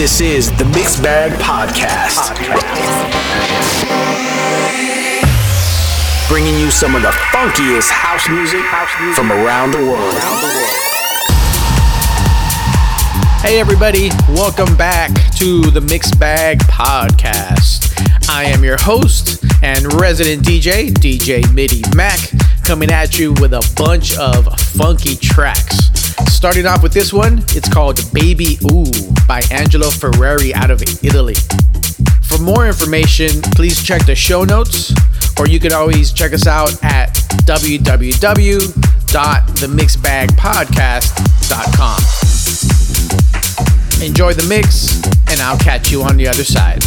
This is the Mixed Bag Podcast. Bringing you some of the funkiest house music from around the world. Hey, everybody, welcome back to the Mixed Bag Podcast. I am your host and resident DJ, DJ Midi Mac, coming at you with a bunch of funky tracks. Starting off with this one, it's called Baby Ooh by Angelo Ferreri out of Italy. For more information, please check the show notes, or you can always check us out at www.themixbagpodcast.com. Enjoy the mix, and I'll catch you on the other side.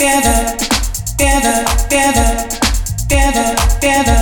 together, together, together, together, together.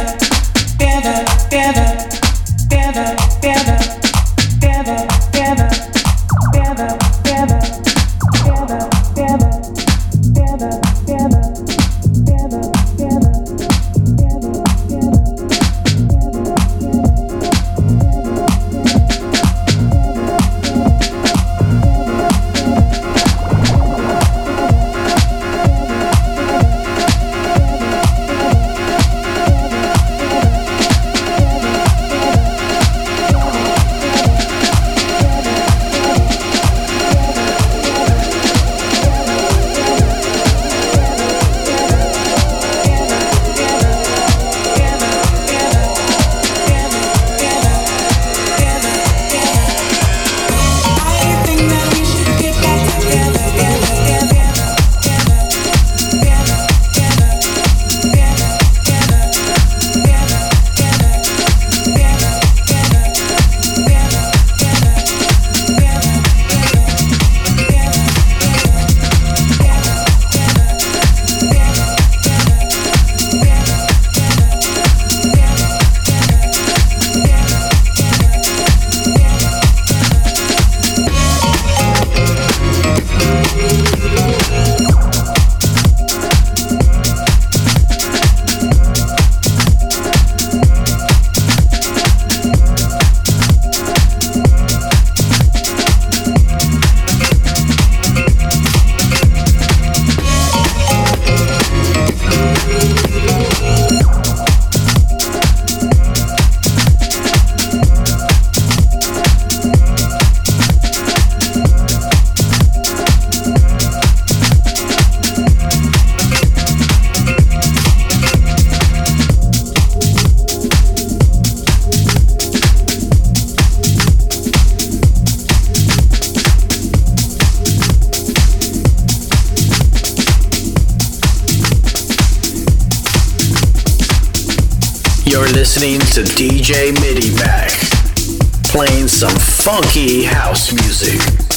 To DJ MIDIMACK, playing some funky house music.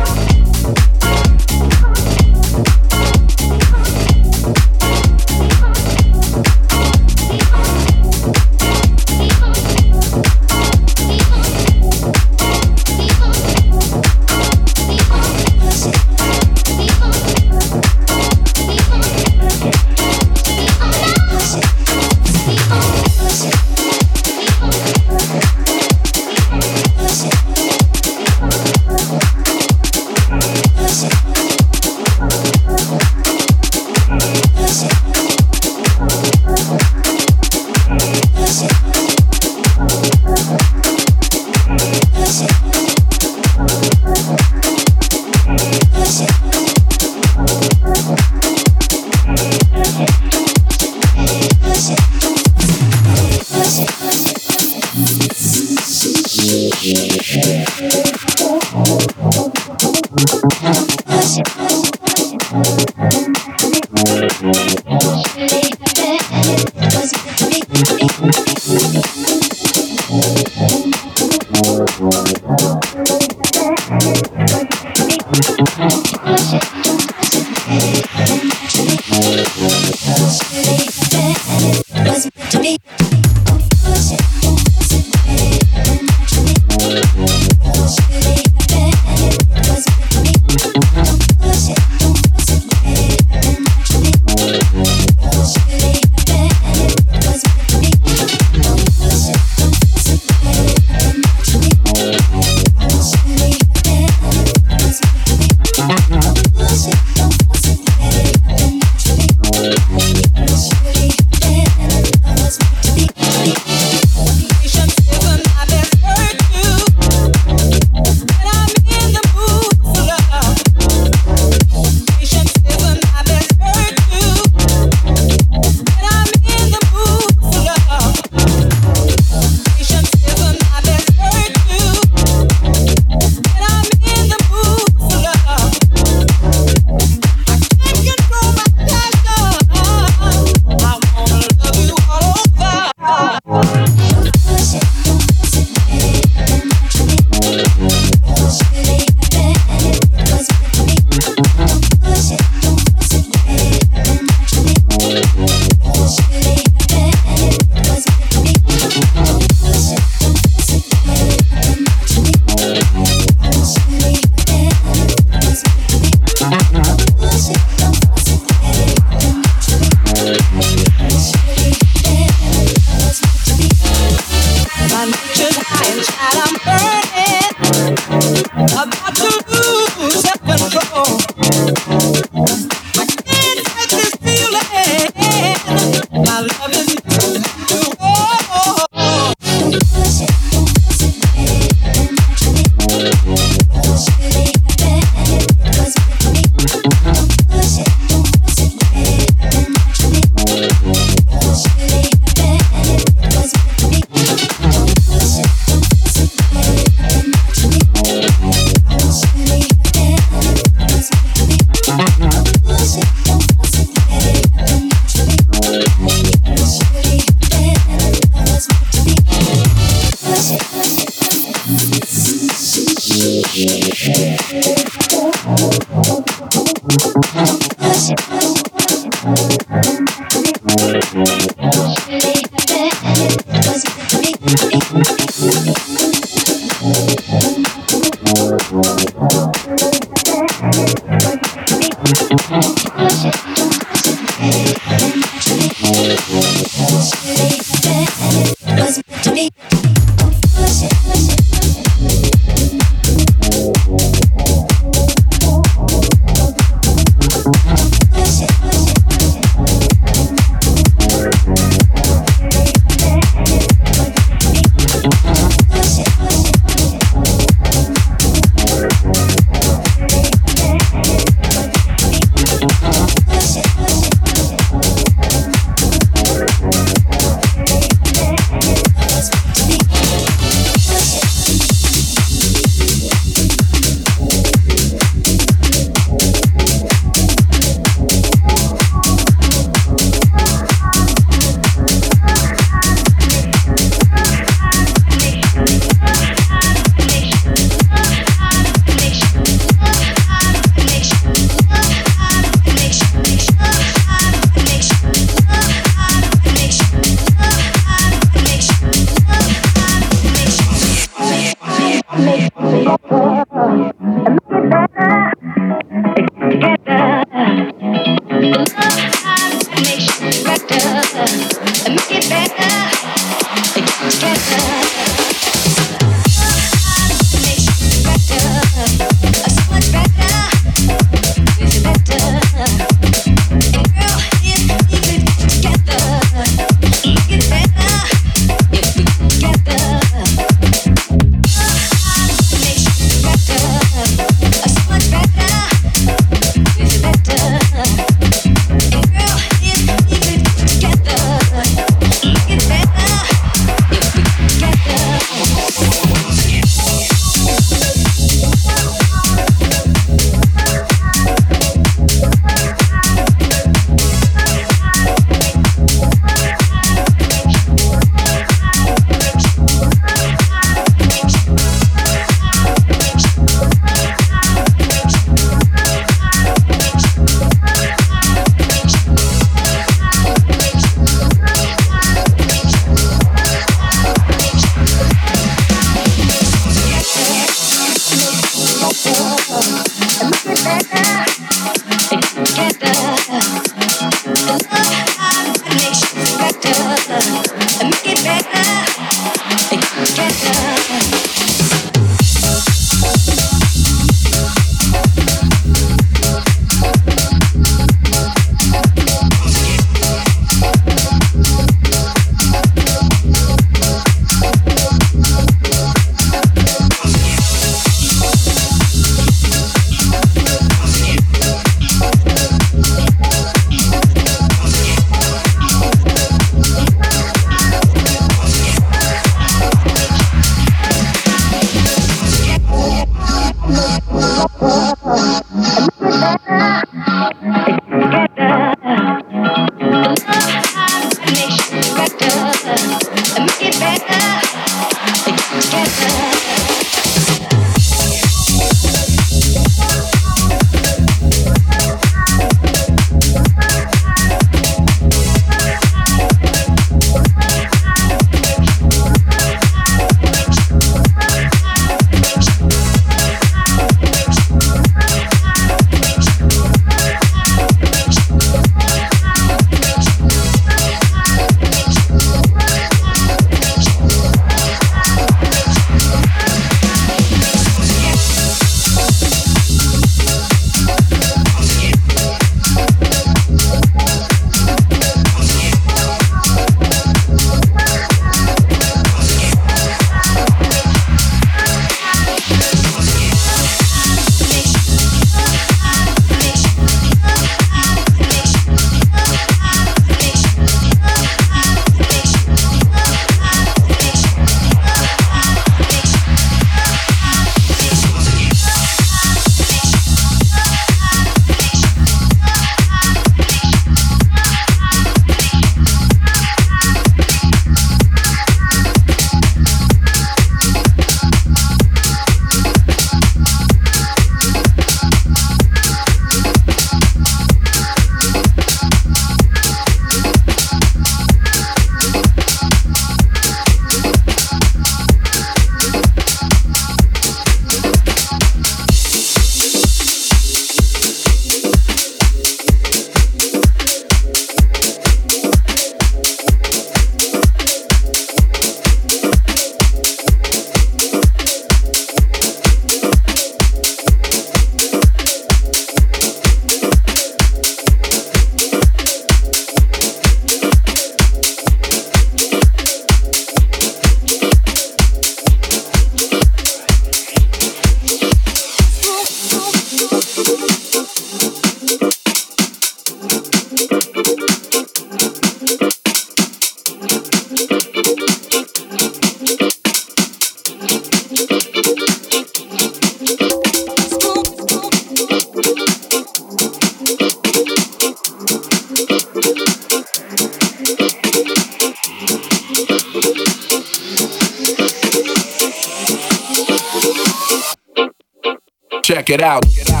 Check it out.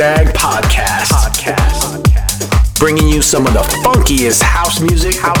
Bag Podcast. Podcast. Bringing you some of the funkiest house music, house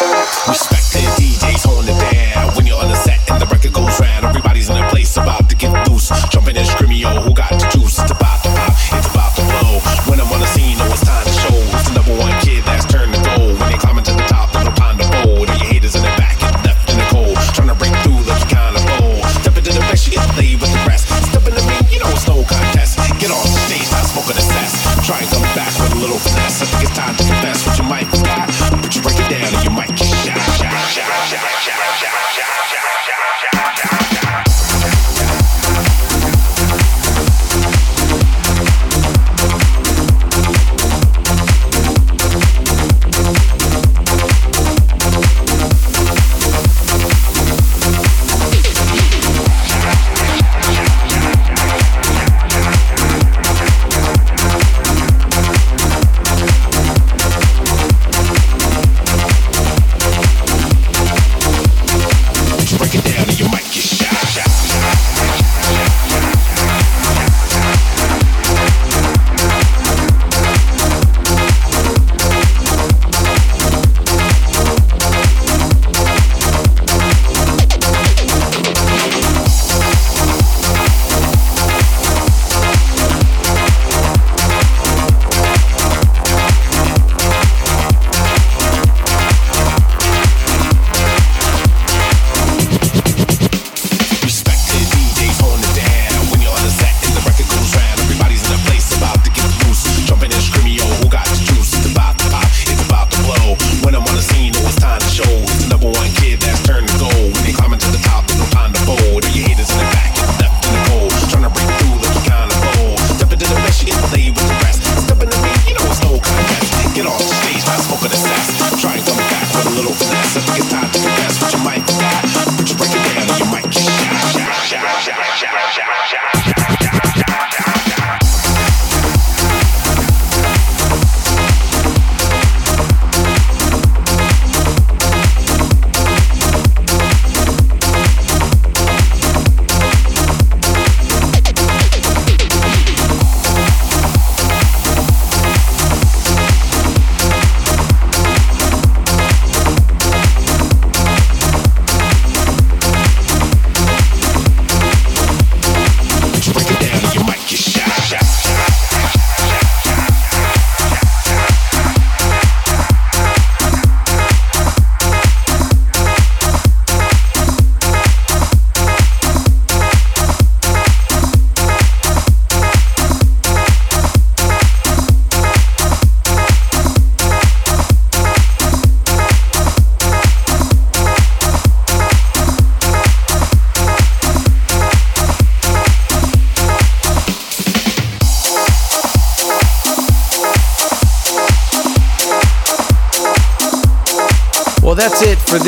Respect.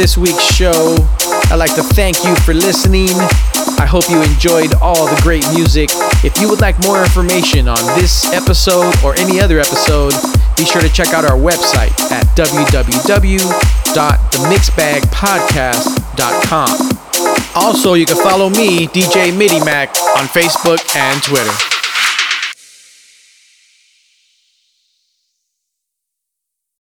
This week's show. I'd like to thank you for listening. I hope you enjoyed all the great music. If you would like more information on this episode or any other episode, be sure to check out our website at www.themixbagpodcast.com. Also, you can follow me, DJ MIDIMACK, on Facebook and Twitter.